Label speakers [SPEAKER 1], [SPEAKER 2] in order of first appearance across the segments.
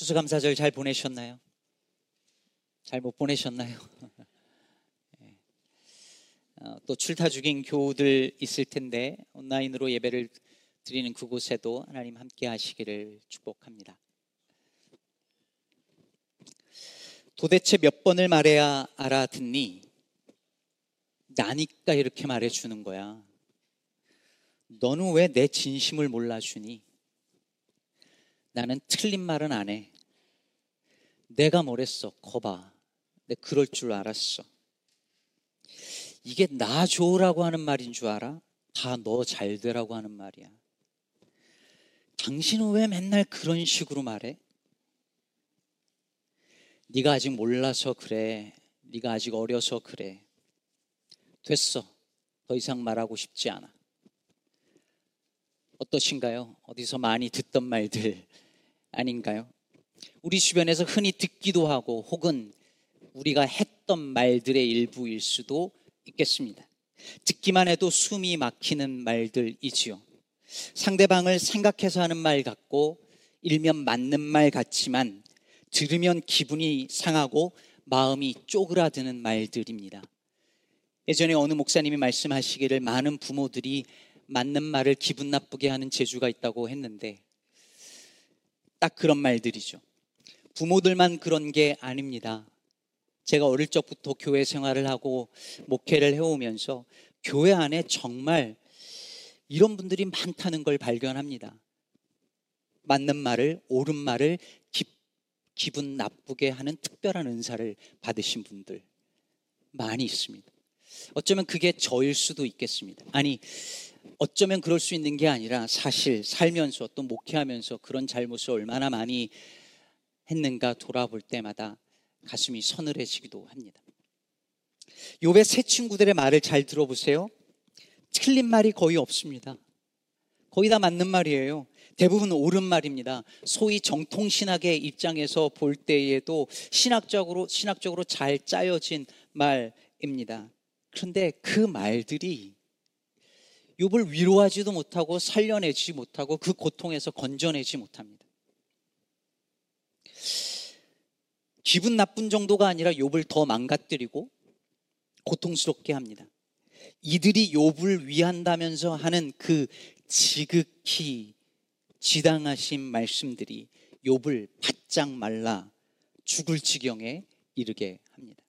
[SPEAKER 1] 추수감사절 잘 보내셨나요? 잘 못 보내셨나요? 예. 어, 또 출타 중인 교우들 있을 텐데 온라인으로 예배를 드리는 그곳에도 하나님 함께 하시기를 축복합니다. 도대체 몇 번을 말해야 알아듣니? 나니까 이렇게 말해주는 거야. 너는 왜 내 진심을 몰라주니? 나는 틀린 말은 안 해. 내가 뭐랬어? 거봐. 내 그럴 줄 알았어. 이게 나 좋으라고 하는 말인 줄 알아? 다 너 잘 되라고 하는 말이야. 당신은 왜 맨날 그런 식으로 말해? 네가 아직 몰라서 그래. 네가 아직 어려서 그래. 됐어. 더 이상 말하고 싶지 않아. 어떠신가요? 어디서 많이 듣던 말들 아닌가요? 우리 주변에서 흔히 듣기도 하고 혹은 우리가 했던 말들의 일부일 수도 있겠습니다. 듣기만 해도 숨이 막히는 말들이지요. 상대방을 생각해서 하는 말 같고 일면 맞는 말 같지만 들으면 기분이 상하고 마음이 쪼그라드는 말들입니다. 예전에 어느 목사님이 말씀하시기를 많은 부모들이 맞는 말을 기분 나쁘게 하는 재주가 있다고 했는데 딱 그런 말들이죠. 부모들만 그런 게 아닙니다. 제가 어릴 적부터 교회 생활을 하고 목회를 해오면서 교회 안에 정말 이런 분들이 많다는 걸 발견합니다. 맞는 말을, 옳은 말을 기, 기분 나쁘게 하는 특별한 은사를 받으신 분들 많이 있습니다. 어쩌면 그게 저일 수도 있겠습니다. 아니, 어쩌면 그럴 수 있는 게 아니라 사실 살면서 또 목회하면서 그런 잘못을 얼마나 많이 했는가 돌아볼 때마다 가슴이 서늘해지기도 합니다. 요배 세 친구들의 말을 잘 들어보세요. 틀린 말이 거의 없습니다. 거의 다 맞는 말이에요. 대부분 옳은 말입니다. 소위 정통 신학의 입장에서 볼 때에도 신학적으로, 신학적으로 잘 짜여진 말입니다. 그런데 그 말들이 욥을 위로하지도 못하고 살려내지 못하고 그 고통에서 건져내지 못합니다. 기분 나쁜 정도가 아니라 욥을 더 망가뜨리고 고통스럽게 합니다. 이들이 욥을 위한다면서 하는 그 지극히 지당하신 말씀들이 욥을 바짝 말라 죽을 지경에 이르게 합니다.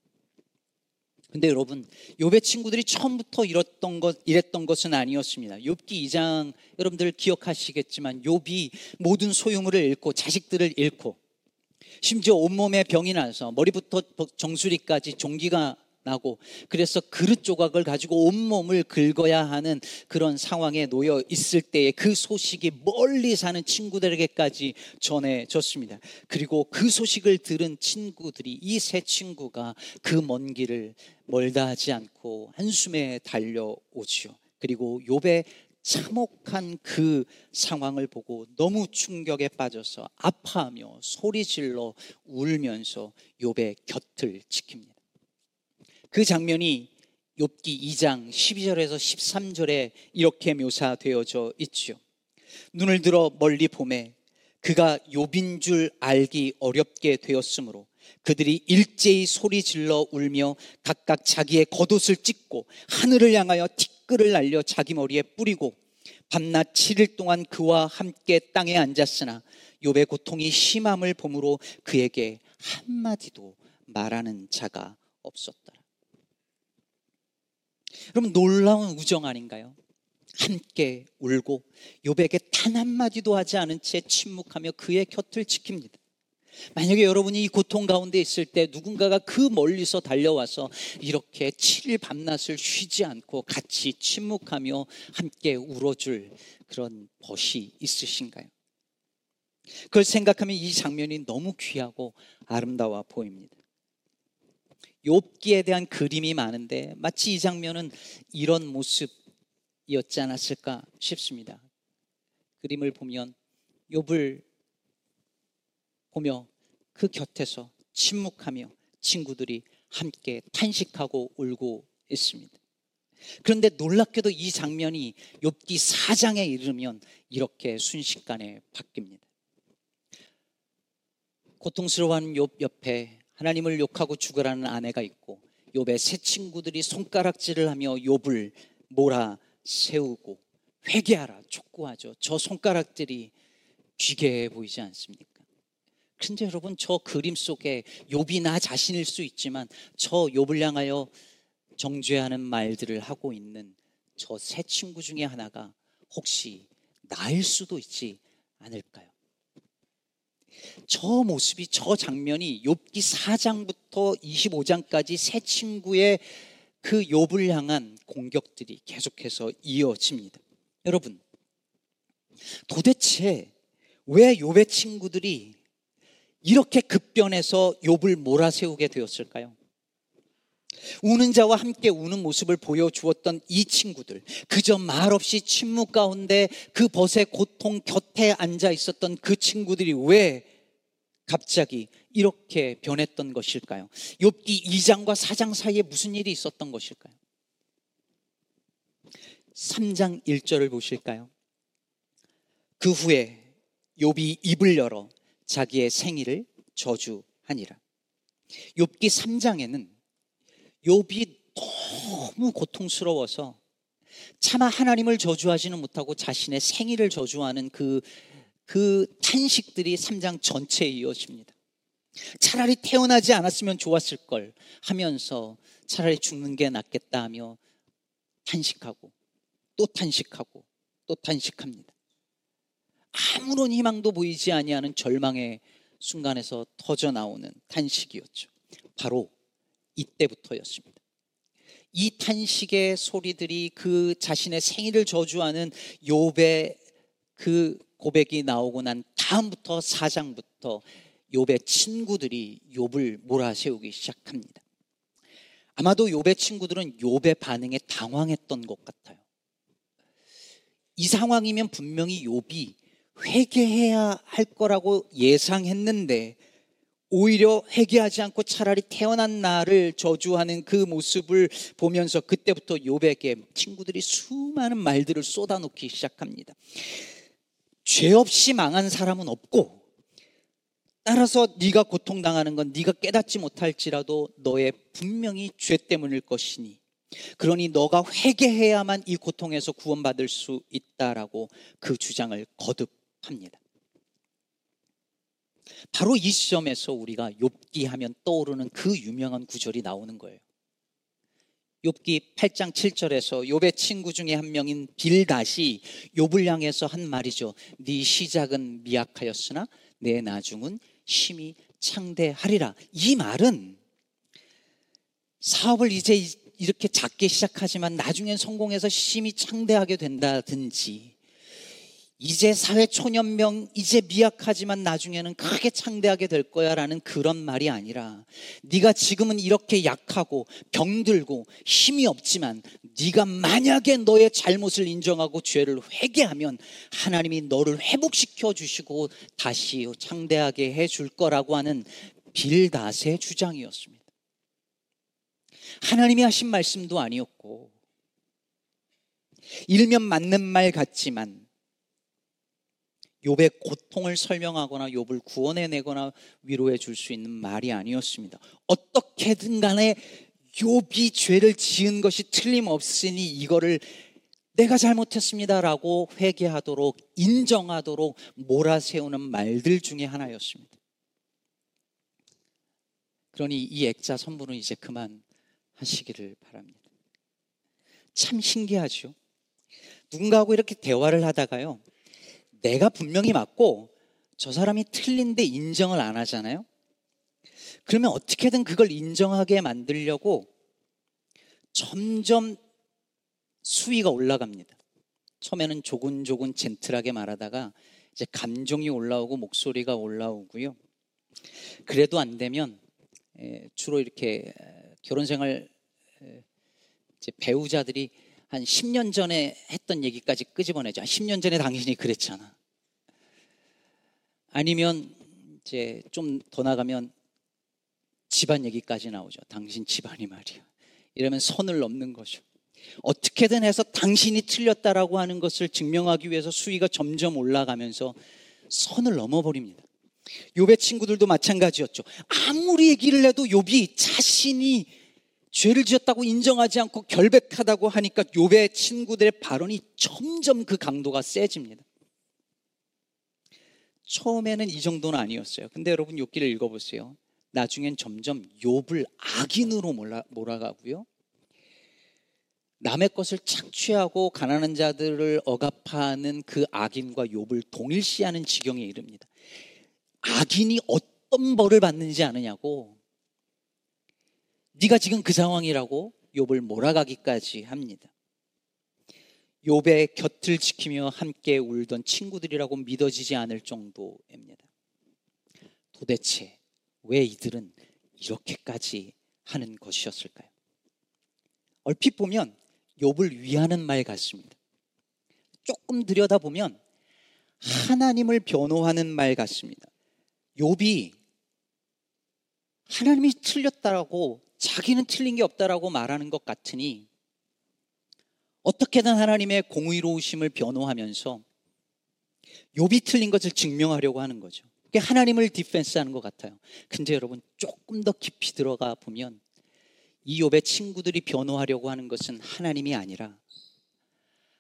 [SPEAKER 1] 근데 여러분, 욥의 친구들이 처음부터 이랬던 것 이랬던 것은 아니었습니다. 욥기 2장 여러분들 기억하시겠지만 욥이 모든 소유물을 잃고 자식들을 잃고 심지어 온몸에 병이 나서 머리부터 정수리까지 종기가 나고 그래서 그릇 조각을 가지고 온몸을 긁어야 하는 그런 상황에 놓여 있을 때에 그 소식이 멀리 사는 친구들에게까지 전해졌습니다. 그리고 그 소식을 들은 친구들이 이 세 친구가 그 먼 길을 멀다 하지 않고 한숨에 달려오지요. 그리고 욥의 참혹한 그 상황을 보고 너무 충격에 빠져서 아파하며 소리질러 울면서 욥의 곁을 지킵니다. 그 장면이 욥기 2장 12절에서 13절에 이렇게 묘사되어져 있죠. 눈을 들어 멀리 봄에 그가 욥인 줄 알기 어렵게 되었으므로 그들이 일제히 소리 질러 울며 각각 자기의 겉옷을 찢고 하늘을 향하여 티 끌을 날려 자기 머리에 뿌리고 밤낮 7일 동안 그와 함께 땅에 앉았으나 욥의 고통이 심함을 보므로 그에게 한마디도 말하는 자가 없었더라. 여러분 놀라운 우정 아닌가요? 함께 울고 욥에게 단 한마디도 하지 않은 채 침묵하며 그의 곁을 지킵니다. 만약에 여러분이 이 고통 가운데 있을 때 누군가가 그 멀리서 달려와서 이렇게 7일 밤낮을 쉬지 않고 같이 침묵하며 함께 울어줄 그런 벗이 있으신가요? 그걸 생각하면 이 장면이 너무 귀하고 아름다워 보입니다. 욥기에 대한 그림이 많은데 마치 이 장면은 이런 모습이었지 않았을까 싶습니다. 그림을 보면 욥을 보며 그 곁에서 침묵하며 친구들이 함께 탄식하고 울고 있습니다. 그런데 놀랍게도 이 장면이 욥기 4장에 이르면 이렇게 순식간에 바뀝니다. 고통스러워하는 욥 옆에 하나님을 욕하고 죽으라는 아내가 있고 욥의 새 친구들이 손가락질을 하며 욥을 몰아 세우고 회개하라 촉구하죠. 저 손가락들이 귀게 보이지 않습니까? 근데 여러분 저 그림 속에 욥이 나 자신일 수 있지만 저 욥을 향하여 정죄하는 말들을 하고 있는 저새 친구 중에 하나가 혹시 나일 수도 있지 않을까요? 저 모습이 저 장면이 욥기 4장부터 25장까지 새 친구의 그 욥을 향한 공격들이 계속해서 이어집니다. 여러분 도대체 왜 욥의 친구들이 이렇게 급변해서 욥을 몰아세우게 되었을까요? 우는 자와 함께 우는 모습을 보여주었던 이 친구들, 그저 말없이 침묵 가운데 그 벗의 고통 곁에 앉아 있었던 그 친구들이 왜 갑자기 이렇게 변했던 것일까요? 욥기 2장과 4장 사이에 무슨 일이 있었던 것일까요? 3장 1절을 보실까요? 그 후에 욥이 입을 열어 자기의 생일을 저주하니라. 욥기 3장에는 욥이 너무 고통스러워서 차마 하나님을 저주하지는 못하고 자신의 생일을 저주하는 그, 그 탄식들이 3장 전체에 이어집니다. 차라리 태어나지 않았으면 좋았을 걸 하면서 차라리 죽는 게 낫겠다 하며 탄식하고 또 탄식하고 또 탄식합니다. 아무런 희망도 보이지 아니하는 절망의 순간에서 터져 나오는 탄식이었죠. 바로 이때부터였습니다. 이 탄식의 소리들이 그 자신의 생일을 저주하는 욥의 그 고백이 나오고 난 다음부터 4장부터 욥의 친구들이 욥을 몰아세우기 시작합니다. 아마도 욥의 친구들은 욥의 반응에 당황했던 것 같아요. 이 상황이면 분명히 욥이 회개해야 할 거라고 예상했는데 오히려 회개하지 않고 차라리 태어난 나를 저주하는 그 모습을 보면서 그때부터 욥에게 친구들이 수많은 말들을 쏟아놓기 시작합니다. 죄 없이 망한 사람은 없고 따라서 네가 고통당하는 건 네가 깨닫지 못할지라도 너의 분명히 죄 때문일 것이니 그러니 너가 회개해야만 이 고통에서 구원받을 수 있다라고 그 주장을 거듭 합니다. 바로 이 시점에서 우리가 욥기 하면 떠오르는 그 유명한 구절이 나오는 거예요. 욥기 8장 7절에서 욥의 친구 중에 한 명인 빌닷이 욥을 향해서 한 말이죠. 네 시작은 미약하였으나 내 나중은 심히 창대하리라. 이 말은 사업을 이제 이렇게 작게 시작하지만 나중엔 성공해서 심히 창대하게 된다든지 이제 사회 초년명, 이제 미약하지만 나중에는 크게 창대하게 될 거야라는 그런 말이 아니라 네가 지금은 이렇게 약하고 병들고 힘이 없지만 네가 만약에 너의 잘못을 인정하고 죄를 회개하면 하나님이 너를 회복시켜 주시고 다시 창대하게 해 줄 거라고 하는 빌닷의 주장이었습니다. 하나님이 하신 말씀도 아니었고 일면 맞는 말 같지만 욥의 고통을 설명하거나 욥을 구원해 내거나 위로해 줄 수 있는 말이 아니었습니다. 어떻게든 간에 욥이 죄를 지은 것이 틀림없으니 이거를 내가 잘못했습니다라고 회개하도록 인정하도록 몰아세우는 말들 중에 하나였습니다. 그러니 이 액자 선물은 이제 그만 하시기를 바랍니다. 참 신기하죠. 누군가하고 이렇게 대화를 하다가요. 내가 분명히 맞고 저 사람이 틀린데 인정을 안 하잖아요. 그러면 어떻게든 그걸 인정하게 만들려고 점점 수위가 올라갑니다. 처음에는 조근조근 젠틀하게 말하다가 이제 감정이 올라오고 목소리가 올라오고요. 그래도 안 되면 주로 이렇게 결혼 생활 배우자들이 한 10년 전에 했던 얘기까지 끄집어내죠. 10년 전에 당신이 그랬잖아. 아니면 이제 좀 더 나가면 집안 얘기까지 나오죠. 당신 집안이 말이야. 이러면 선을 넘는 거죠. 어떻게든 해서 당신이 틀렸다라고 하는 것을 증명하기 위해서 수위가 점점 올라가면서 선을 넘어버립니다. 욥의 친구들도 마찬가지였죠. 아무리 얘기를 해도 욥이 자신이 죄를 지었다고 인정하지 않고 결백하다고 하니까 욥의 친구들의 발언이 점점 그 강도가 세집니다. 처음에는 이 정도는 아니었어요. 근데 여러분 욥기를 읽어보세요. 나중엔 점점 욥을 악인으로 몰아, 몰아가고요. 남의 것을 착취하고 가난한 자들을 억압하는 그 악인과 욥을 동일시하는 지경에 이릅니다. 악인이 어떤 벌을 받는지 아느냐고 네가 지금 그 상황이라고 욥을 몰아가기까지 합니다. 욥의 곁을 지키며 함께 울던 친구들이라고 믿어지지 않을 정도입니다. 도대체 왜 이들은 이렇게까지 하는 것이었을까요? 얼핏 보면 욥을 위하는 말 같습니다. 조금 들여다보면 하나님을 변호하는 말 같습니다. 욥이 하나님이 틀렸다라고 자기는 틀린 게 없다라고 말하는 것 같으니 어떻게든 하나님의 공의로우심을 변호하면서 욥이 틀린 것을 증명하려고 하는 거죠. 그게 하나님을 디펜스하는 것 같아요. 근데 여러분 조금 더 깊이 들어가 보면 이 욥의 친구들이 변호하려고 하는 것은 하나님이 아니라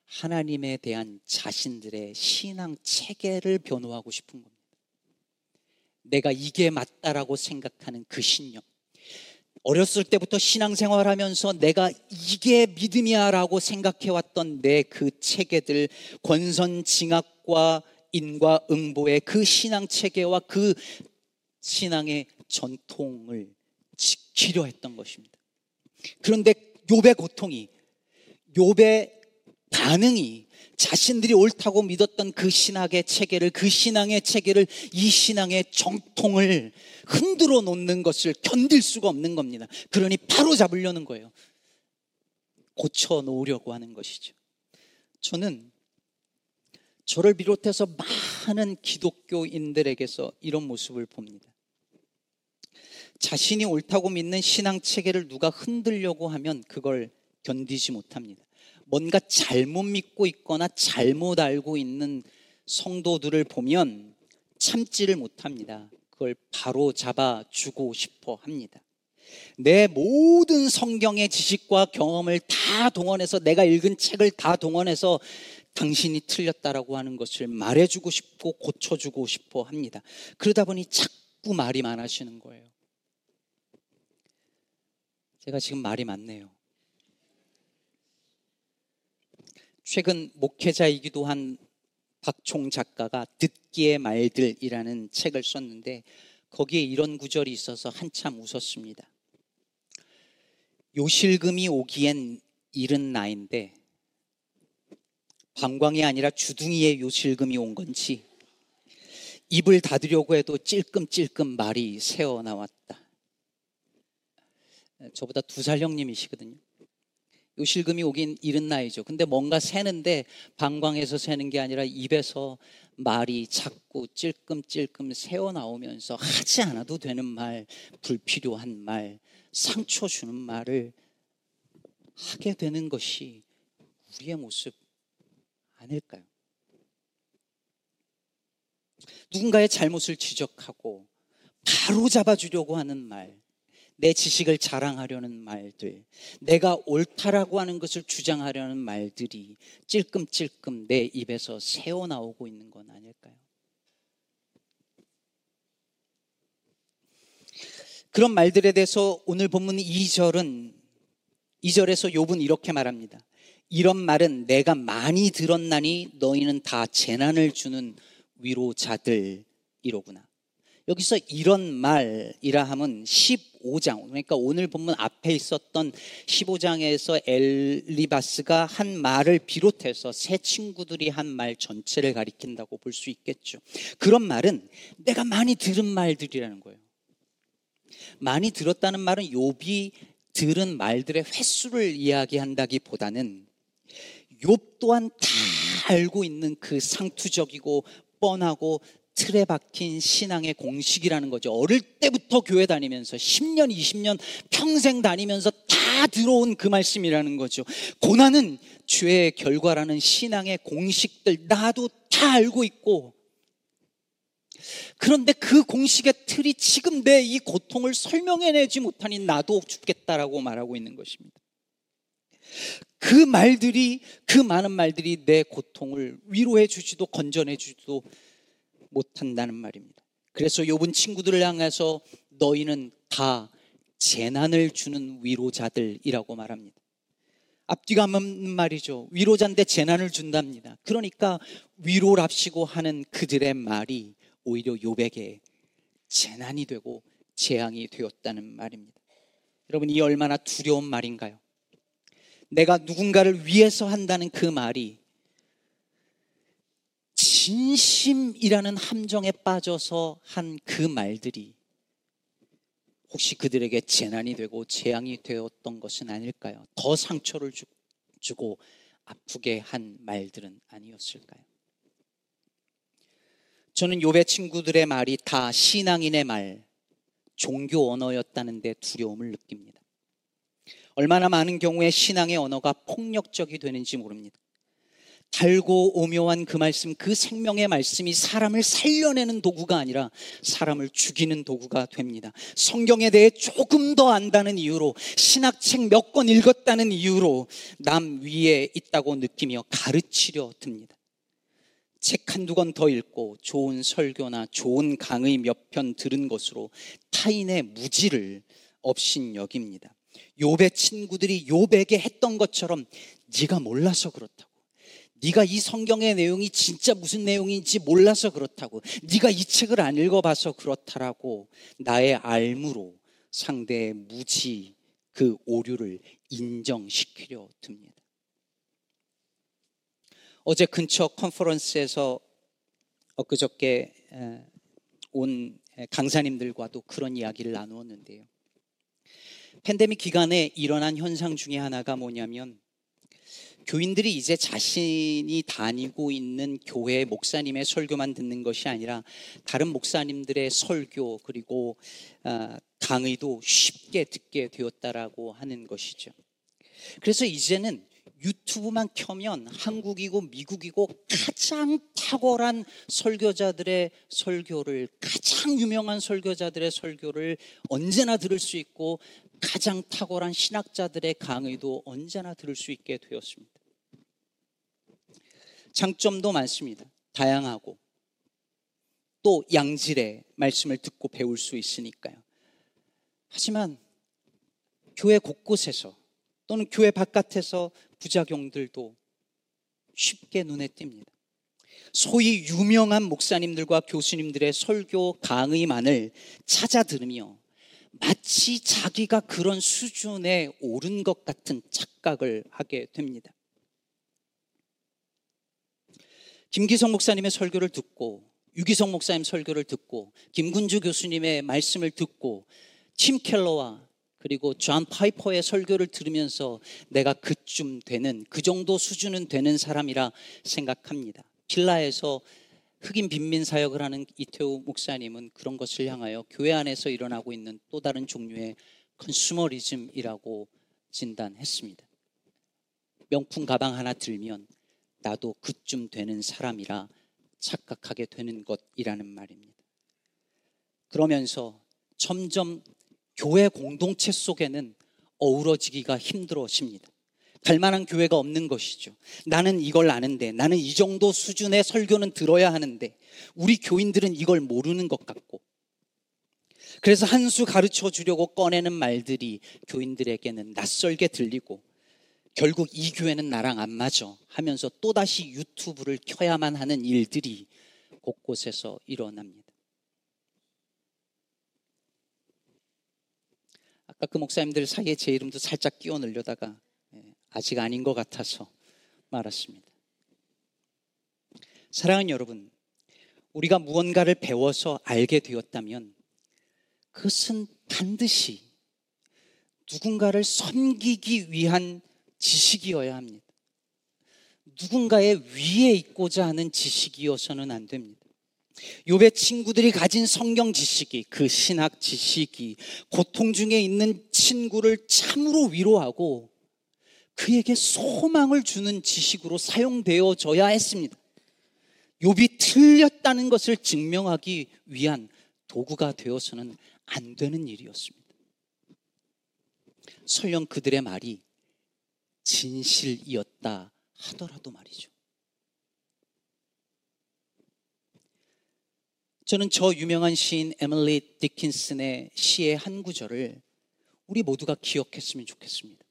[SPEAKER 1] 하나님에 대한 자신들의 신앙 체계를 변호하고 싶은 겁니다. 내가 이게 맞다라고 생각하는 그 신념. 어렸을 때부터 신앙생활 하면서 내가 이게 믿음이야 라고 생각해왔던 내 그 체계들, 권선징악과 인과응보의 그 신앙 체계와 그 신앙의 전통을 지키려 했던 것입니다. 그런데 욥의 고통이, 욥의 반응이 자신들이 옳다고 믿었던 그 신학의 체계를, 그 신앙의 체계를, 이 신앙의 정통을 흔들어 놓는 것을 견딜 수가 없는 겁니다. 그러니 바로 잡으려는 거예요. 고쳐 놓으려고 하는 것이죠. 저는 저를 비롯해서 많은 기독교인들에게서 이런 모습을 봅니다. 자신이 옳다고 믿는 신앙 체계를 누가 흔들려고 하면 그걸 견디지 못합니다. 뭔가 잘못 믿고 있거나 잘못 알고 있는 성도들을 보면 참지를 못합니다. 그걸 바로 잡아 주고 싶어 합니다. 내 모든 성경의 지식과 경험을 다 동원해서 내가 읽은 책을 다 동원해서 당신이 틀렸다라고 하는 것을 말해주고 싶고 고쳐주고 싶어 합니다. 그러다 보니 자꾸 말이 많아지는 거예요. 제가 지금 말이 많네요. 최근 목회자이기도 한 박총 작가가 듣기의 말들이라는 책을 썼는데 거기에 이런 구절이 있어서 한참 웃었습니다. 요실금이 오기엔 이른 나인데 방광이 아니라 주둥이에 요실금이 온 건지 입을 닫으려고 해도 찔끔찔끔 말이 새어 나왔다. 저보다 두 살 형님이시거든요. 요실금이 오긴 이른 나이죠. 근데 뭔가 새는데 방광에서 새는 게 아니라 입에서 말이 자꾸 찔끔찔끔 새어 나오면서 하지 않아도 되는 말, 불필요한 말, 상처 주는 말을 하게 되는 것이 우리의 모습 아닐까요? 누군가의 잘못을 지적하고 바로 잡아주려고 하는 말, 내 지식을 자랑하려는 말들, 내가 옳다라고 하는 것을 주장하려는 말들이 찔끔찔끔 내 입에서 새어 나오고 있는 건 아닐까요? 그런 말들에 대해서 오늘 본문 2절은 2절에서 욥은 이렇게 말합니다. 이런 말은 내가 많이 들었나니 너희는 다 재난을 주는 위로자들이로구나. 여기서 이런 말이라 함은 15장, 그러니까 오늘 본문 앞에 있었던 15장에서 엘리바스가 한 말을 비롯해서 새 친구들이 한 말 전체를 가리킨다고 볼 수 있겠죠. 그런 말은 내가 많이 들은 말들이라는 거예요. 많이 들었다는 말은 욥이 들은 말들의 횟수를 이야기한다기보다는 욥 또한 다 알고 있는 그 상투적이고 뻔하고 틀에 박힌 신앙의 공식이라는 거죠. 어릴 때부터 교회 다니면서 10년, 20년 평생 다니면서 다 들어온 그 말씀이라는 거죠. 고난은 죄의 결과라는 신앙의 공식들 나도 다 알고 있고 그런데 그 공식의 틀이 지금 내 이 고통을 설명해내지 못하니 나도 죽겠다라고 말하고 있는 것입니다. 그 말들이, 그 많은 말들이 내 고통을 위로해 주지도 건전해 주지도 못한다는 말입니다. 그래서 욥은 친구들을 향해서 너희는 다 재난을 주는 위로자들이라고 말합니다. 앞뒤가 맞는 말이죠. 위로자인데 재난을 준답니다. 그러니까 위로랍시고 하는 그들의 말이 오히려 욥에게 재난이 되고 재앙이 되었다는 말입니다. 여러분 이 얼마나 두려운 말인가요? 내가 누군가를 위해서 한다는 그 말이 진심이라는 함정에 빠져서 한 그 말들이 혹시 그들에게 재난이 되고 재앙이 되었던 것은 아닐까요? 더 상처를 주, 주고 아프게 한 말들은 아니었을까요? 저는 요배 친구들의 말이 다 신앙인의 말, 종교 언어였다는데 두려움을 느낍니다. 얼마나 많은 경우에 신앙의 언어가 폭력적이 되는지 모릅니다. 달고 오묘한 그 말씀, 그 생명의 말씀이 사람을 살려내는 도구가 아니라 사람을 죽이는 도구가 됩니다. 성경에 대해 조금 더 안다는 이유로 신학책 몇 권 읽었다는 이유로 남 위에 있다고 느끼며 가르치려 듭니다. 책 한두 권 더 읽고 좋은 설교나 좋은 강의 몇 편 들은 것으로 타인의 무지를 없인 여깁니다. 요배 친구들이 요배에게 했던 것처럼 네가 몰라서 그렇다고. 네가 이 성경의 내용이 진짜 무슨 내용인지 몰라서 그렇다고. 네가 이 책을 안 읽어봐서 그렇다라고 나의 알무로 상대의 무지 그 오류를 인정시키려 듭니다. 어제 근처 컨퍼런스에서 엊그저께 온 강사님들과도 그런 이야기를 나누었는데요. 팬데믹 기간에 일어난 현상 중에 하나가 뭐냐면 교인들이 이제 자신이 다니고 있는 교회 목사님의 설교만 듣는 것이 아니라 다른 목사님들의 설교 그리고 아, 강의도 쉽게 듣게 되었다라고 하는 것이죠. 그래서 이제는 유튜브만 켜면 한국이고 미국이고 가장 탁월한 설교자들의 설교를 가장 유명한 설교자들의 설교를 언제나 들을 수 있고 가장 탁월한 신학자들의 강의도 언제나 들을 수 있게 되었습니다. 장점도 많습니다. 다양하고 또 양질의 말씀을 듣고 배울 수 있으니까요. 하지만 교회 곳곳에서 또는 교회 바깥에서 부작용들도 쉽게 눈에 띕니다. 소위 유명한 목사님들과 교수님들의 설교 강의만을 찾아 들으며 마치 자기가 그런 수준에 오른 것 같은 착각을 하게 됩니다. 김기성 목사님의 설교를 듣고 유기성 목사님 설교를 듣고 김군주 교수님의 말씀을 듣고 팀 켈러와 그리고 존 파이퍼의 설교를 들으면서 내가 그쯤 되는 그 정도 수준은 되는 사람이라 생각합니다. 필라에서 흑인 빈민 사역을 하는 이태우 목사님은 그런 것을 향하여 교회 안에서 일어나고 있는 또 다른 종류의 consumerism이라고 진단했습니다. 명품 가방 하나 들면 나도 그쯤 되는 사람이라 착각하게 되는 것이라는 말입니다. 그러면서 점점 교회 공동체 속에는 어우러지기가 힘들어집니다. 갈 만한 교회가 없는 것이죠. 나는 이걸 아는데, 나는 이 정도 수준의 설교는 들어야 하는데, 우리 교인들은 이걸 모르는 것 같고, 그래서 한 수 가르쳐 주려고 꺼내는 말들이 교인들에게는 낯설게 들리고, 결국 이 교회는 나랑 안 맞아 하면서 또다시 유튜브를 켜야만 하는 일들이 곳곳에서 일어납니다. 아까 그 목사님들 사이에 제 이름도 살짝 끼워 넣으려다가 예, 아직 아닌 것 같아서 말았습니다. 사랑하는 여러분, 우리가 무언가를 배워서 알게 되었다면 그것은 반드시 누군가를 섬기기 위한 지식이어야 합니다. 누군가의 위에 있고자 하는 지식이어서는 안 됩니다. 요배 친구들이 가진 성경 지식이 그 신학 지식이 고통 중에 있는 친구를 참으로 위로하고 그에게 소망을 주는 지식으로 사용되어져야 했습니다. 욥이 틀렸다는 것을 증명하기 위한 도구가 되어서는 안 되는 일이었습니다. 설령 그들의 말이 진실이었다 하더라도 말이죠. 저는 저 유명한 시인 에밀리 디킨슨의 시의 한 구절을 우리 모두가 기억했으면 좋겠습니다.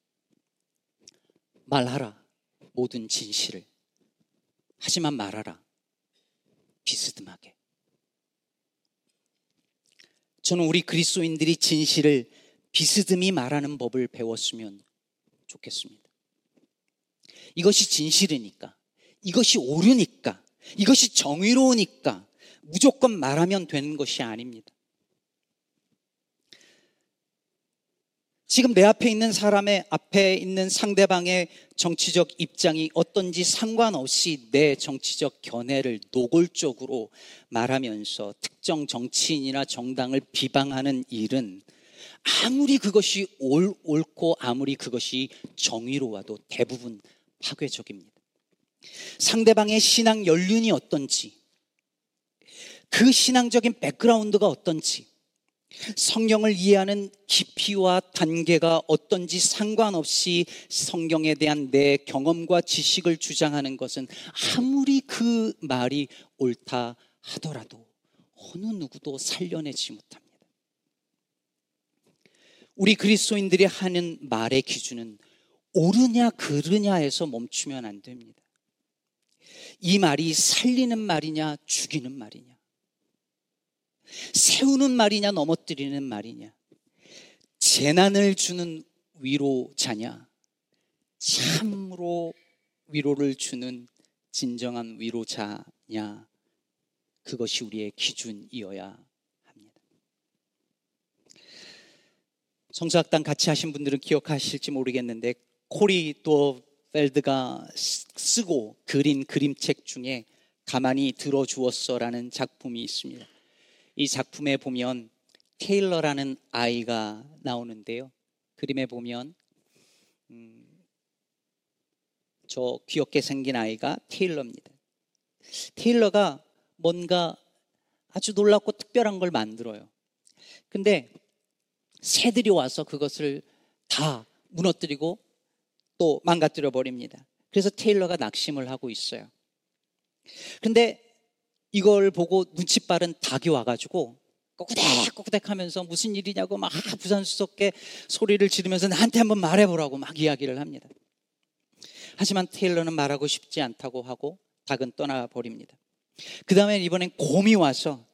[SPEAKER 1] 말하라 모든 진실을 하지만 말하라 비스듬하게. 저는 우리 그리스도인들이 진실을 비스듬히 말하는 법을 배웠으면 좋겠습니다. 이것이 진실이니까, 이것이 옳으니까, 이것이 정의로우니까 무조건 말하면 되는 것이 아닙니다. 지금 내 앞에 있는 사람의 앞에 있는 상대방의 정치적 입장이 어떤지 상관없이 내 정치적 견해를 노골적으로 말하면서 특정 정치인이나 정당을 비방하는 일은 아무리 그것이 옳, 옳고 아무리 그것이 정의로워도 대부분 파괴적입니다. 상대방의 신앙 연륜이 어떤지, 그 신앙적인 백그라운드가 어떤지, 성경을 이해하는 깊이와 단계가 어떤지 상관없이 성경에 대한 내 경험과 지식을 주장하는 것은 아무리 그 말이 옳다 하더라도 어느 누구도 살려내지 못합니다. 우리 그리스도인들이 하는 말의 기준은 옳으냐 그르냐에서 멈추면 안 됩니다. 이 말이 살리는 말이냐 죽이는 말이냐 세우는 말이냐 넘어뜨리는 말이냐 재난을 주는 위로자냐 참으로 위로를 주는 진정한 위로자냐 그것이 우리의 기준이어야 합니다. 성서학당 같이 하신 분들은 기억하실지 모르겠는데 코리 또 펠드가 쓰고 그린 그림책 중에 가만히 들어주었어라는 작품이 있습니다. 이 작품에 보면 테일러라는 아이가 나오는데요. 그림에 보면 음, 저 귀엽게 생긴 아이가 테일러입니다. 테일러가 뭔가 아주 놀랍고 특별한 걸 만들어요. 근데 새들이 와서 그것을 다 무너뜨리고 또 망가뜨려 버립니다. 그래서 테일러가 낙심을 하고 있어요. 근데 이걸 보고 눈치 빠른 닭이 와가지고 꼬꾸댁 꼬꾸댁 하면서 무슨 일이냐고 막 부산 수석게 소리를 지르면서 나한테 한번 말해보라고 막 이야기를 합니다. 하지만 테일러는 말하고 싶지 않다고 하고 닭은 떠나버립니다. 그 다음에 이번엔 곰이 와서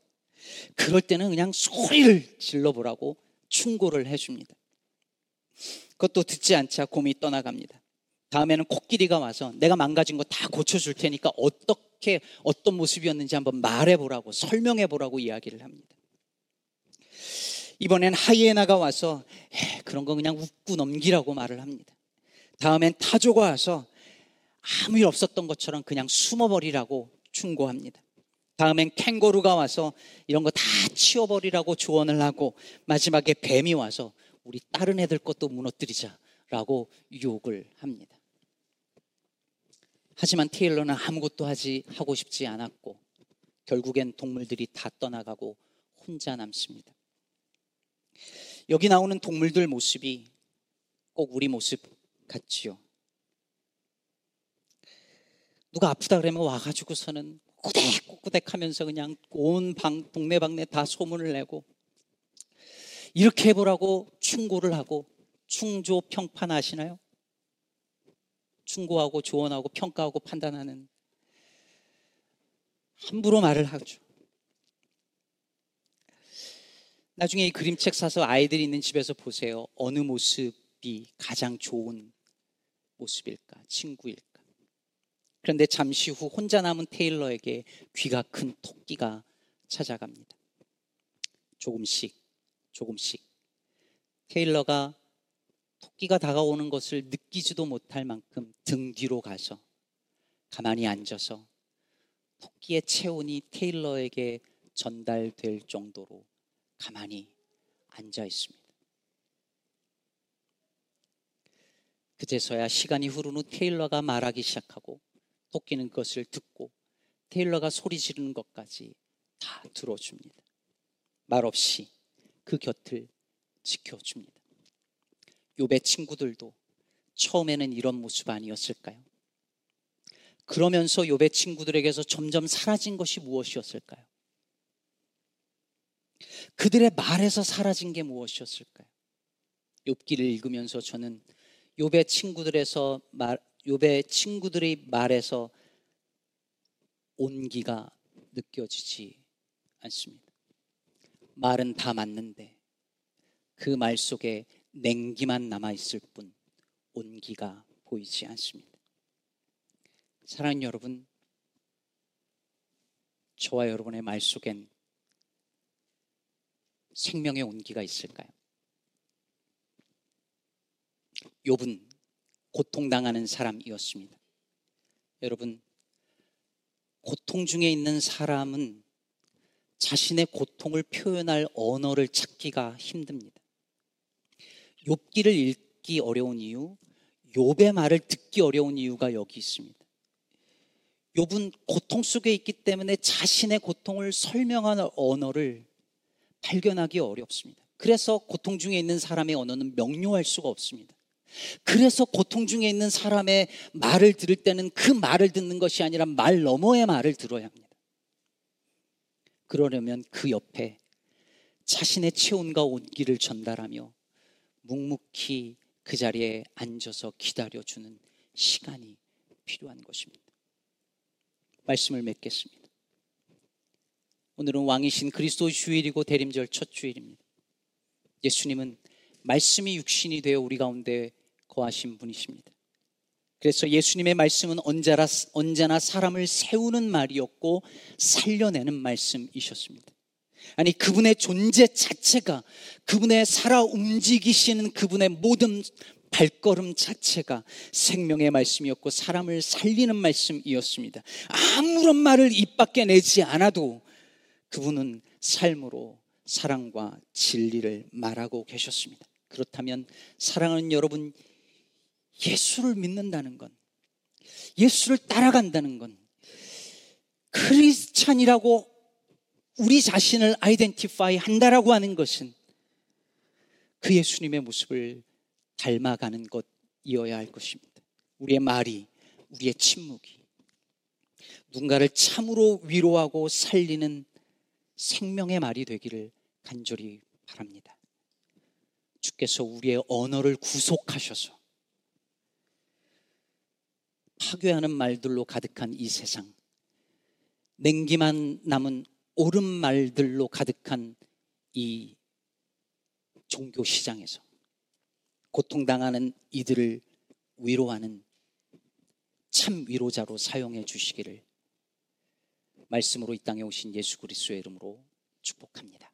[SPEAKER 1] 그럴 때는 그냥 소리를 질러보라고 충고를 해줍니다. 그것도 듣지 않자 곰이 떠나갑니다. 다음에는 코끼리가 와서 내가 망가진 거 다 고쳐줄 테니까 어떻게 어떤 모습이었는지 한번 말해보라고 설명해보라고 이야기를 합니다. 이번엔 하이에나가 와서 그런 거 그냥 웃고 넘기라고 말을 합니다. 다음엔 타조가 와서 아무 일 없었던 것처럼 그냥 숨어버리라고 충고합니다. 다음엔 캥거루가 와서 이런 거 다 치워버리라고 조언을 하고 마지막에 뱀이 와서 우리 다른 애들 것도 무너뜨리자라고 유혹을 합니다. 하지만 테일러는 아무것도 하지 하고 싶지 않았고 결국엔 동물들이 다 떠나가고 혼자 남습니다. 여기 나오는 동물들 모습이 꼭 우리 모습 같지요. 누가 아프다 그러면 와가지고서는 꾸덕꾸덕 하면서 그냥 온 방, 동네 방네 다 소문을 내고 이렇게 해보라고 충고를 하고 충조 평판 아시나요? 충고하고 조언하고 평가하고 판단하는 함부로 말을 하죠. 나중에 이 그림책 사서 아이들이 있는 집에서 보세요. 어느 모습이 가장 좋은 모습일까? 친구일까? 그런데 잠시 후 혼자 남은 테일러에게 귀가 큰 토끼가 찾아갑니다. 조금씩, 조금씩. 테일러가 토끼가 다가오는 것을 느끼지도 못할 만큼 등 뒤로 가서 가만히 앉아서 토끼의 체온이 테일러에게 전달될 정도로 가만히 앉아 있습니다. 그제서야 시간이 흐른 후 테일러가 말하기 시작하고 토끼는 그것을 듣고 테일러가 소리 지르는 것까지 다 들어줍니다. 말없이 그 곁을 지켜줍니다. 요배 친구들도 처음에는 이런 모습 아니었을까요? 그러면서 요배 친구들에게서 점점 사라진 것이 무엇이었을까요? 그들의 말에서 사라진 게 무엇이었을까요? 욥기를 읽으면서 저는 욥의 친구들에서 말 욥의 친구들의 말에서 온기가 느껴지지 않습니다. 말은 다 맞는데 그 말 속에 냉기만 남아 있을 뿐 온기가 보이지 않습니다. 사랑하는 여러분, 저와 여러분의 말 속엔 생명의 온기가 있을까요? 욥은 고통당하는 사람이었습니다. 여러분, 고통 중에 있는 사람은 자신의 고통을 표현할 언어를 찾기가 힘듭니다. 욥기를 읽기 어려운 이유, 욥의 말을 듣기 어려운 이유가 여기 있습니다. 욥은 고통 속에 있기 때문에 자신의 고통을 설명하는 언어를 발견하기 어렵습니다. 그래서 고통 중에 있는 사람의 언어는 명료할 수가 없습니다. 그래서 고통 중에 있는 사람의 말을 들을 때는 그 말을 듣는 것이 아니라 말 너머의 말을 들어야 합니다. 그러려면 그 옆에 자신의 체온과 온기를 전달하며 묵묵히 그 자리에 앉아서 기다려주는 시간이 필요한 것입니다. 말씀을 맺겠습니다. 오늘은 왕이신 그리스도 주일이고 대림절 첫 주일입니다. 예수님은 말씀이 육신이 되어 우리 가운데 거하신 분이십니다. 그래서 예수님의 말씀은 언제나, 사람을 세우는 말이었고 살려내는 말씀이셨습니다. 아니, 그분의 존재 자체가 그분의 살아 움직이시는 그분의 모든 발걸음 자체가 생명의 말씀이었고 사람을 살리는 말씀이었습니다. 아무런 말을 입 밖에 내지 않아도 그분은 삶으로 사랑과 진리를 말하고 계셨습니다. 그렇다면 사랑하는 여러분, 예수를 믿는다는 건, 예수를 따라간다는 건, 크리스찬이라고 우리 자신을 아이덴티파이 한다라고 하는 것은 그 예수님의 모습을 닮아가는 것이어야 할 것입니다. 우리의 말이, 우리의 침묵이 누군가를 참으로 위로하고 살리는 생명의 말이 되기를 간절히 바랍니다. 주께서 우리의 언어를 구속하셔서 파괴하는 말들로 가득한 이 세상, 냉기만 남은 옳은 말들로 가득한 이 종교 시장에서 고통당하는 이들을 위로하는 참 위로자로 사용해 주시기를 말씀으로 이 땅에 오신 예수 그리스도의 이름으로 축복합니다.